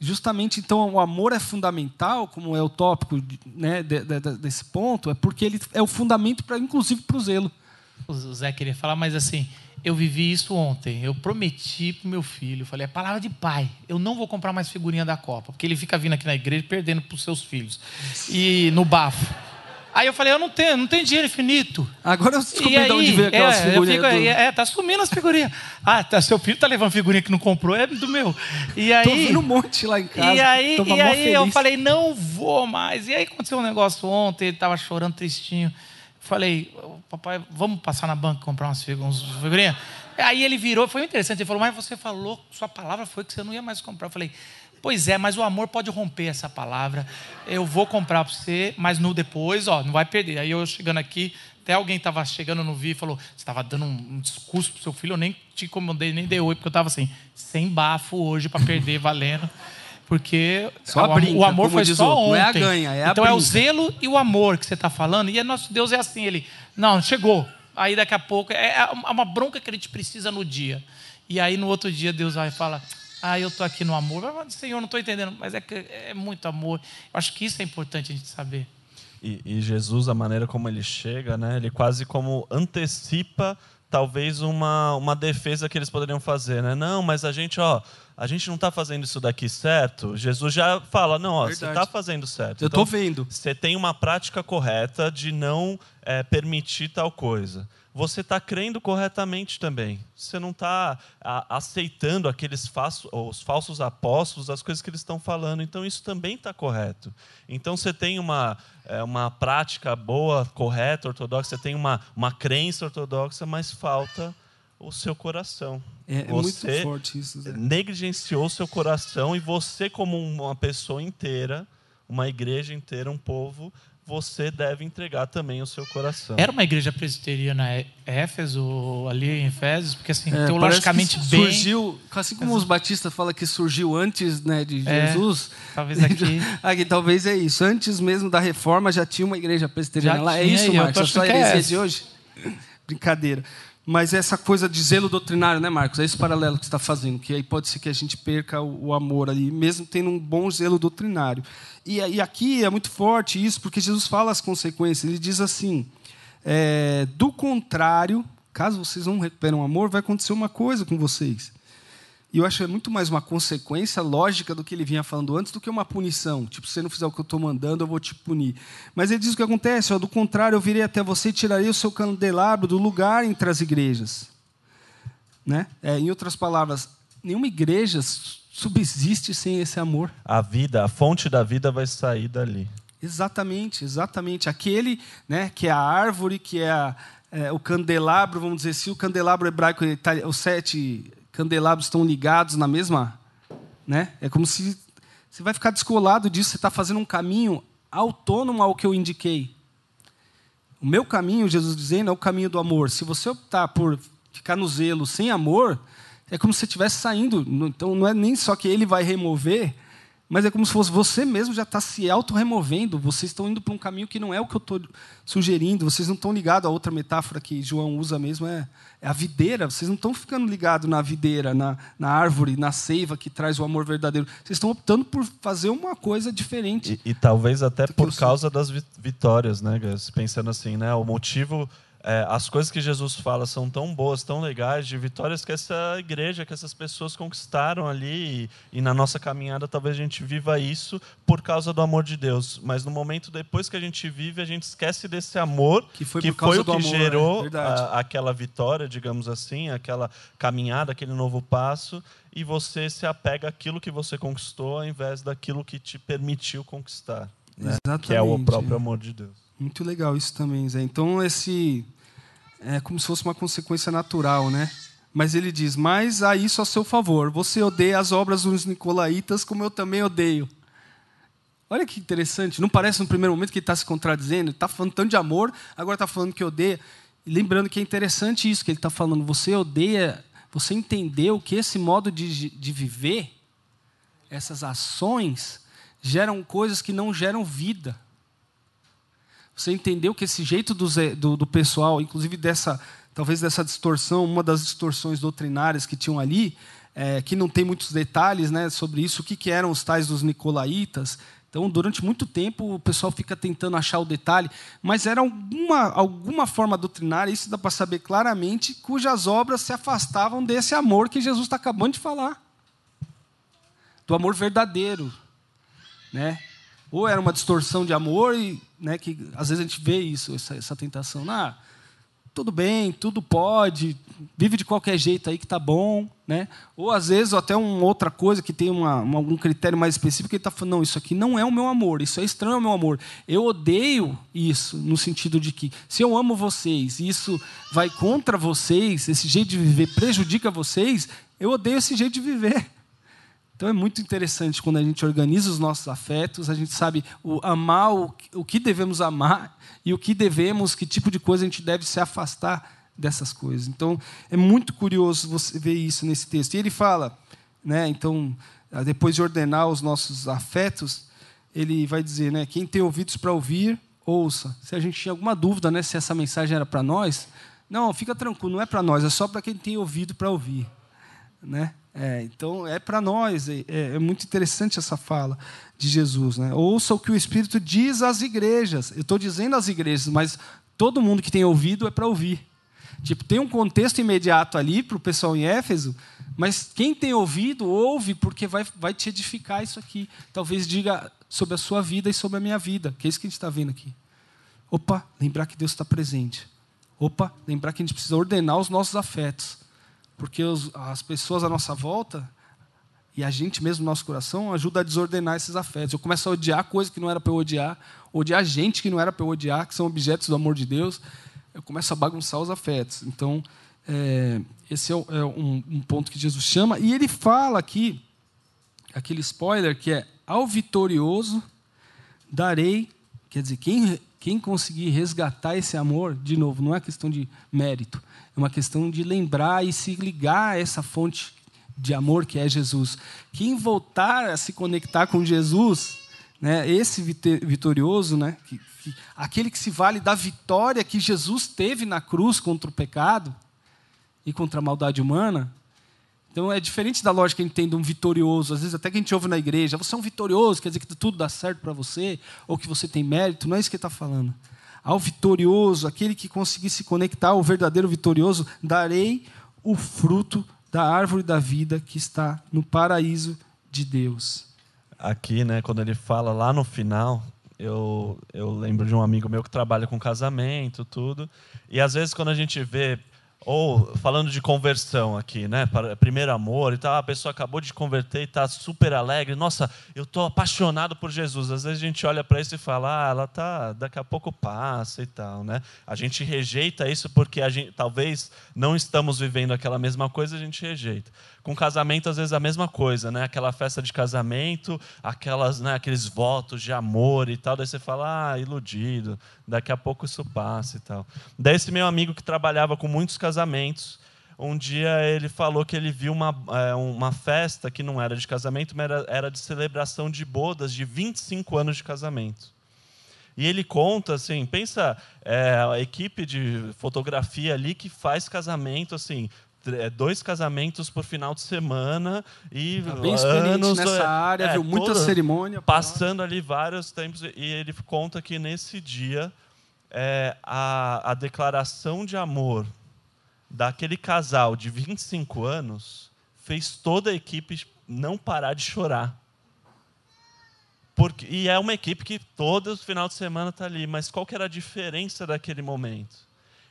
Justamente, então, o amor é fundamental, como é o tópico né, de, de, desse ponto, é porque ele é o fundamento, para, inclusive, para o zelo. O Zé queria falar, mas assim, eu vivi isso ontem. Eu prometi para o meu filho, falei, é palavra de pai. Eu não vou comprar mais figurinha da Copa, porque ele fica vindo aqui na igreja perdendo para os seus filhos. E no bafo. Aí eu falei, eu não tenho, não tenho dinheiro infinito. Agora eu descobri aí, de onde veio aquelas é, figurinhas. Fico, do... É, tá sumindo as figurinhas. Ah, tá, seu filho tá levando figurinha que não comprou, é do meu. E aí, Tô vendo um monte lá em casa. E aí, e aí eu falei, não vou mais. E aí aconteceu um negócio ontem, ele tava chorando tristinho. Falei, papai, vamos passar na banca comprar umas figurinhas? Aí ele virou, foi interessante, ele falou, mas você falou, sua palavra foi que você não ia mais comprar. Eu falei, Pois é, mas o amor pode romper essa palavra. Eu vou comprar para você, mas no depois, ó, não vai perder. Aí eu chegando aqui, até alguém estava chegando no vi e falou: Você estava dando um, discurso para seu filho, eu nem te incomodei, nem dei oi, porque eu estava assim, sem bafo hoje para perder, valendo. Porque só o, brinca, o amor foi só ontem. Não é a ganha, é a Então brinca. é o zelo e o amor que você está falando. E nosso Deus é assim, ele, não, chegou. Aí daqui a pouco, é, é uma bronca que a gente precisa no dia. E aí no outro dia Deus vai e fala: ah, eu estou aqui no amor. Mas, Senhor, não estou entendendo. Mas é que é muito amor. Eu acho que isso é importante a gente saber. E, e, Jesus, a maneira como ele chega, né, ele quase como antecipa talvez uma, uma defesa que eles poderiam fazer, né? Não, mas a gente, ó, a gente não está fazendo isso daqui certo. Jesus já fala, não, ó, você está fazendo certo. Eu estou então, vendo. Você tem uma prática correta de não é, permitir tal coisa você está crendo corretamente também. Você não está aceitando aqueles falsos, os falsos apóstolos, as coisas que eles estão falando. Então, isso também está correto. Então, você tem uma, é, uma prática boa, correta, ortodoxa, você tem uma, uma crença ortodoxa, mas falta o seu coração. É, é muito forte isso. Zé. negligenciou o seu coração e você, como uma pessoa inteira, uma igreja inteira, um povo, você deve entregar também o seu coração. Era uma igreja presbiteriana Éfeso, ali em Efésios, porque assim, é, teologicamente bem... Surgiu, assim como os batistas falam que surgiu antes né, de é, Jesus... É, talvez aqui... aqui... Talvez é isso. Antes mesmo da reforma já tinha uma igreja presbiteriana já lá. É isso, Marcos? A sua heresia é de hoje? Brincadeira. Mas essa coisa de zelo doutrinário, né, Marcos? É esse paralelo que você está fazendo, que aí pode ser que a gente perca o, amor ali, mesmo tendo um bom zelo doutrinário. E, e, aqui é muito forte isso, porque Jesus fala as consequências. Ele diz assim: é, do contrário, caso vocês não recuperem o amor, vai acontecer uma coisa com vocês. E eu acho que é muito mais uma consequência lógica do que ele vinha falando antes do que uma punição. Tipo, se você não fizer o que eu estou mandando, eu vou te punir. Mas ele diz o que acontece: ó, do contrário, eu virei até você e tirarei o seu candelabro do lugar entre as igrejas. Né? É, em outras palavras, nenhuma igreja subsiste sem esse amor. A vida, a fonte da vida vai sair dali. Exatamente, exatamente. Aquele né, que é a árvore, que é, a, é o candelabro, vamos dizer, se o candelabro hebraico, os sete candelabros estão ligados na mesma. Né? É como se você vai ficar descolado disso, você está fazendo um caminho autônomo ao que eu indiquei. O meu caminho, Jesus dizendo, é o caminho do amor. Se você optar por ficar no zelo sem amor, é como se você estivesse saindo. Então não é nem só que ele vai remover, mas é como se fosse você mesmo já está se auto-removendo. Vocês estão indo para um caminho que não é o que eu estou sugerindo. Vocês não estão ligados a outra metáfora que João usa mesmo, é, é a videira. Vocês não estão ficando ligados na videira, na, na, árvore, na seiva que traz o amor verdadeiro. Vocês estão optando por fazer uma coisa diferente. E, e talvez até por causa das vitórias, né? Pensando assim, né? O motivo é, as coisas que Jesus fala são tão boas, tão legais, de vitórias que essa igreja, que essas pessoas conquistaram ali. E, e, na nossa caminhada, talvez a gente viva isso por causa do amor de Deus. Mas no momento depois que a gente vive, a gente esquece desse amor que foi, que foi o que amor, gerou é a, aquela vitória, digamos assim, aquela caminhada, aquele novo passo. E você se apega àquilo que você conquistou, ao invés daquilo que te permitiu conquistar. Né? Que é o próprio amor de Deus. Muito legal isso também, Zé. Então, esse é como se fosse uma consequência natural, né? Mas ele diz: Mas há isso a seu favor. Você odeia as obras dos nicolaítas, como eu também odeio. Olha que interessante. Não parece no primeiro momento que ele está se contradizendo? Ele está falando tanto de amor, agora está falando que odeia. Lembrando que é interessante isso que ele está falando. Você odeia, você entendeu que esse modo de, de viver, essas ações, geram coisas que não geram vida. Você entendeu que esse jeito do, do, do pessoal, inclusive dessa, talvez dessa distorção, uma das distorções doutrinárias que tinham ali, é, que não tem muitos detalhes né, sobre isso, o que, que eram os tais dos nicolaítas. Então, durante muito tempo, o pessoal fica tentando achar o detalhe, mas era alguma, alguma forma doutrinária, isso dá para saber claramente, cujas obras se afastavam desse amor que Jesus está acabando de falar do amor verdadeiro. Né? Ou era uma distorção de amor, e, né, que às vezes a gente vê isso, essa, essa tentação. Ah, tudo bem, tudo pode, vive de qualquer jeito aí que tá bom, né? Ou às vezes até uma outra coisa que tem uma, uma, um critério mais específico que ele está falando, não, isso aqui não é o meu amor, isso é estranho ao meu amor. Eu odeio isso no sentido de que se eu amo vocês e isso vai contra vocês, esse jeito de viver prejudica vocês, eu odeio esse jeito de viver. Então é muito interessante quando a gente organiza os nossos afetos, a gente sabe o amar o, o que devemos amar e o que devemos, que tipo de coisa a gente deve se afastar dessas coisas. Então é muito curioso você ver isso nesse texto. E ele fala, né, então, depois de ordenar os nossos afetos, ele vai dizer, né, quem tem ouvidos para ouvir, ouça. Se a gente tinha alguma dúvida, né, se essa mensagem era para nós, não, fica tranquilo, não é para nós, é só para quem tem ouvido para ouvir, né? É, então, é para nós, é, é, muito interessante essa fala de Jesus. Né? Ouça o que o Espírito diz às igrejas. Eu estou dizendo às igrejas, mas todo mundo que tem ouvido é para ouvir. Tipo, tem um contexto imediato ali para o pessoal em Éfeso, mas quem tem ouvido, ouve, porque vai, vai te edificar isso aqui. Talvez diga sobre a sua vida e sobre a minha vida, que é isso que a gente está vendo aqui. Opa, lembrar que Deus está presente. Opa, lembrar que a gente precisa ordenar os nossos afetos porque os, as pessoas à nossa volta e a gente mesmo no nosso coração ajuda a desordenar esses afetos. Eu começo a odiar coisas que não era para eu odiar, odiar gente que não era para eu odiar, que são objetos do amor de Deus. Eu começo a bagunçar os afetos. Então, é, esse é, é um, um, ponto que Jesus chama. E ele fala aqui, aquele spoiler, que é: ao vitorioso darei. Quer dizer, quem, quem conseguir resgatar esse amor, de novo, não é questão de mérito, é uma questão de lembrar e se ligar a essa fonte de amor que é Jesus. Quem voltar a se conectar com Jesus, né, esse vitorioso, né, que, que, aquele que se vale da vitória que Jesus teve na cruz contra o pecado e contra a maldade humana. Então é diferente da lógica que a gente tem de um vitorioso. Às vezes até que a gente ouve na igreja, você é um vitorioso, quer dizer que tudo dá certo para você, ou que você tem mérito. Não é isso que ele está falando ao vitorioso, aquele que conseguir se conectar ao verdadeiro vitorioso, darei o fruto da árvore da vida que está no paraíso de Deus. Aqui, né, quando ele fala lá no final, eu, eu lembro de um amigo meu que trabalha com casamento, tudo. E às vezes quando a gente vê Ou falando de conversão aqui, né? Primeiro amor e tal, a pessoa acabou de converter e está super alegre. Nossa, eu estou apaixonado por Jesus. Às vezes a gente olha para isso e fala, ah, ela tá, daqui a pouco passa e tal, né? A gente rejeita isso porque a gente, talvez não estamos vivendo aquela mesma coisa, a gente rejeita. Com casamento, às vezes, a mesma coisa, né? Aquela festa de casamento, aquelas, né, aqueles votos de amor e tal. Daí você fala, ah, iludido, daqui a pouco isso passa e tal. Daí esse meu amigo que trabalhava com muitos casamentos, um dia ele falou que ele viu uma, é, uma festa que não era de casamento, mas era, era de celebração de bodas de 25 anos de casamento. E ele conta assim, pensa é, a equipe de fotografia ali que faz casamento assim, é, dois casamentos por final de semana e tá bem anos nessa área, é, viu muita cerimônia. Passando ali vários tempos. E ele conta que nesse dia é, a, a declaração de amor daquele casal de 25 anos fez toda a equipe não parar de chorar. Porque, e é uma equipe que todo final de semana está ali. Mas qual que era a diferença daquele momento?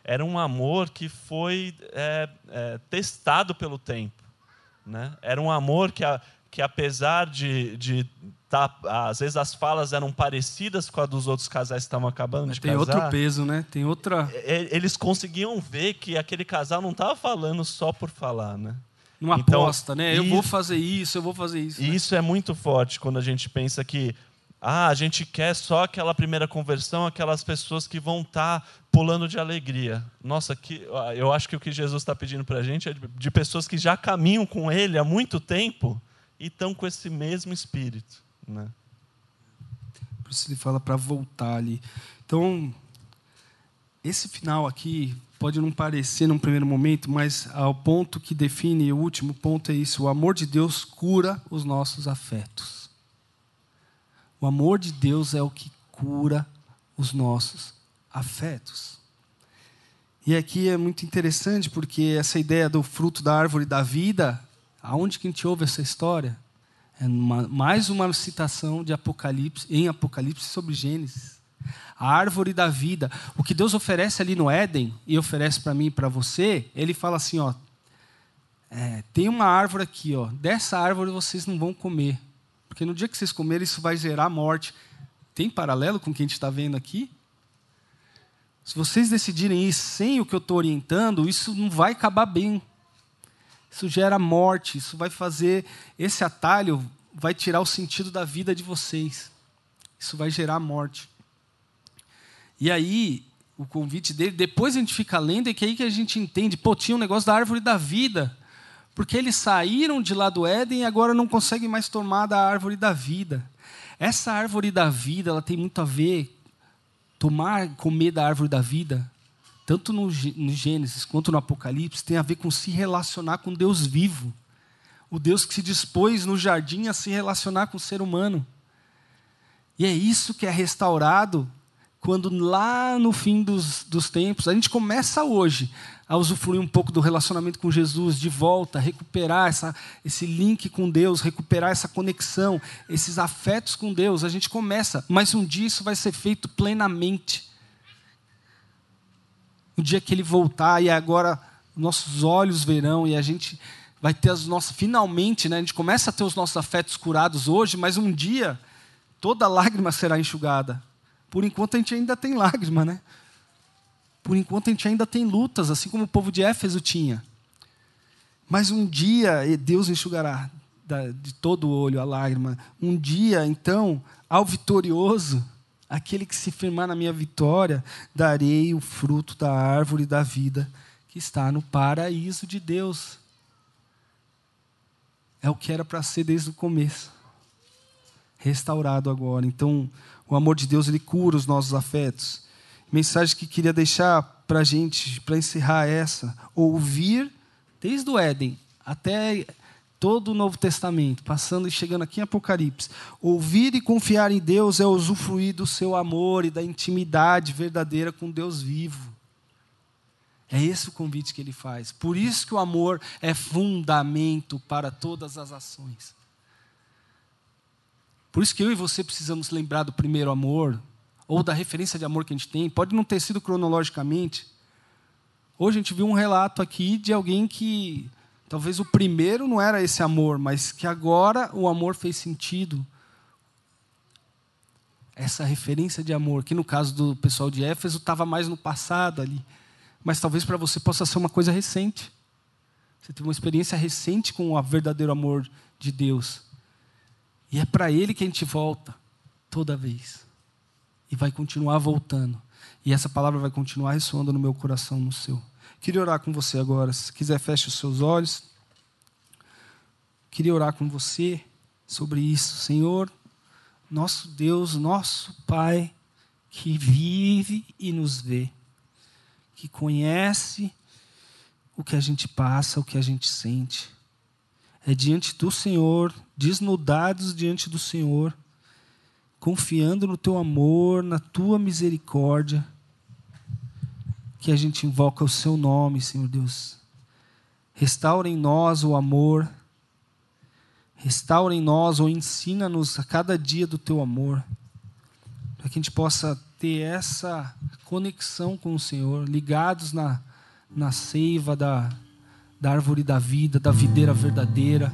Era um amor que foi é, é, testado pelo tempo. Né? Era um amor que, a, que apesar de, de tá, às vezes as falas eram parecidas com a dos outros casais que estavam acabando Mas de tem casar. Tem outro peso, né? Tem outra. Eles conseguiam ver que aquele casal não estava falando só por falar, né? Uma então, aposta, né? Eu vou fazer isso, eu vou fazer isso. E né? isso é muito forte quando a gente pensa que ah, a gente quer só aquela primeira conversão, aquelas pessoas que vão estar tá pulando de alegria. Nossa, que, eu acho que o que Jesus está pedindo para a gente é de, de pessoas que já caminham com Ele há muito tempo e estão com esse mesmo espírito. Né? Por isso ele fala para voltar ali. Então, esse final aqui pode não parecer num primeiro momento, mas o ponto que define, o último ponto é isso: o amor de Deus cura os nossos afetos. O amor de Deus é o que cura os nossos afetos. E aqui é muito interessante porque essa ideia do fruto da árvore da vida, aonde que a gente ouve essa história? É uma, mais uma citação de Apocalipse, em Apocalipse sobre Gênesis. A árvore da vida. O que Deus oferece ali no Éden, e oferece para mim e para você, ele fala assim: ó, é, tem uma árvore aqui, ó, dessa árvore vocês não vão comer. Porque no dia que vocês comerem, isso vai gerar morte. Tem paralelo com o que a gente está vendo aqui? Se vocês decidirem ir sem o que eu estou orientando, isso não vai acabar bem. Isso gera morte, isso vai fazer. Esse atalho vai tirar o sentido da vida de vocês. Isso vai gerar morte. E aí, o convite dele, depois a gente fica lendo, é que aí que a gente entende, pô, tinha um negócio da árvore da vida. Porque eles saíram de lá do Éden e agora não conseguem mais tomar da árvore da vida. Essa árvore da vida, ela tem muito a ver tomar, comer da árvore da vida, tanto no, Gênesis quanto no Apocalipse, tem a ver com se relacionar com Deus vivo. O Deus que se dispôs no jardim a se relacionar com o ser humano. E é isso que é restaurado quando lá no fim dos, dos tempos, a gente começa hoje a usufruir um pouco do relacionamento com Jesus de volta, recuperar essa, esse link com Deus, recuperar essa conexão, esses afetos com Deus. A gente começa, mas um dia isso vai ser feito plenamente. O dia que Ele voltar e agora nossos olhos verão e a gente vai ter as nossas. Finalmente, né, a gente começa a ter os nossos afetos curados hoje, mas um dia toda lágrima será enxugada. Por enquanto a gente ainda tem lágrima, né? Por enquanto a gente ainda tem lutas, assim como o povo de Éfeso tinha. Mas um dia Deus enxugará de todo o olho a lágrima. Um dia, então, ao vitorioso, aquele que se firmar na minha vitória, darei o fruto da árvore da vida que está no paraíso de Deus. É o que era para ser desde o começo. Restaurado agora. Então, o amor de Deus ele cura os nossos afetos. Mensagem que queria deixar para a gente, para encerrar essa: ouvir desde o Éden até todo o Novo Testamento, passando e chegando aqui em Apocalipse. Ouvir e confiar em Deus é usufruir do seu amor e da intimidade verdadeira com Deus vivo. É esse o convite que ele faz. Por isso que o amor é fundamento para todas as ações. Por isso que eu e você precisamos lembrar do primeiro amor, ou da referência de amor que a gente tem. Pode não ter sido cronologicamente, Hoje a gente viu um relato aqui de alguém que talvez o primeiro não era esse amor, mas que agora o amor fez sentido. Essa referência de amor, que no caso do pessoal de Éfeso estava mais no passado ali, mas talvez para você possa ser uma coisa recente. Você teve uma experiência recente com o verdadeiro amor de Deus. E é para Ele que a gente volta toda vez. E vai continuar voltando. E essa palavra vai continuar ressoando no meu coração, no seu. Queria orar com você agora. Se quiser, feche os seus olhos. Queria orar com você sobre isso. Senhor, nosso Deus, nosso Pai, que vive e nos vê, que conhece o que a gente passa, o que a gente sente. É diante do Senhor, desnudados diante do Senhor, confiando no teu amor, na tua misericórdia, que a gente invoca o seu nome, Senhor Deus. Restaura em nós o amor, restaura em nós ou ensina-nos a cada dia do teu amor, para que a gente possa ter essa conexão com o Senhor, ligados na, na seiva da, da árvore da vida, da videira verdadeira.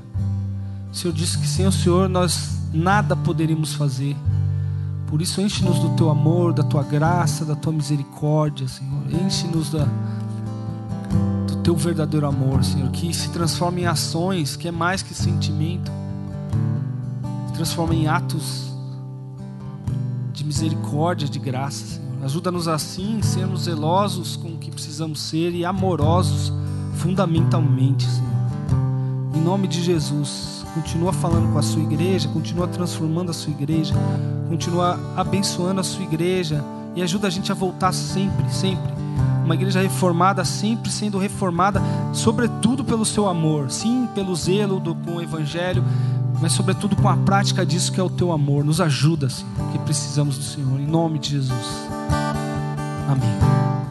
O Senhor disse que sem o Senhor nós nada poderíamos fazer. Por isso, enche-nos do teu amor, da tua graça, da tua misericórdia, Senhor. Enche-nos da, do teu verdadeiro amor, Senhor, que se transforma em ações, que é mais que sentimento, se transforma em atos de misericórdia, de graça, Senhor. Ajuda-nos assim, sermos zelosos com o que precisamos ser e amorosos fundamentalmente, Senhor. Em nome de Jesus, continua falando com a sua igreja, continua transformando a sua igreja, continua abençoando a sua igreja e ajuda a gente a voltar sempre, sempre. Uma igreja reformada, sempre sendo reformada, sobretudo pelo seu amor, sim, pelo zelo do, com o evangelho, mas sobretudo com a prática disso que é o teu amor. Nos ajuda, Senhor, que precisamos do Senhor, em nome de Jesus. Amém.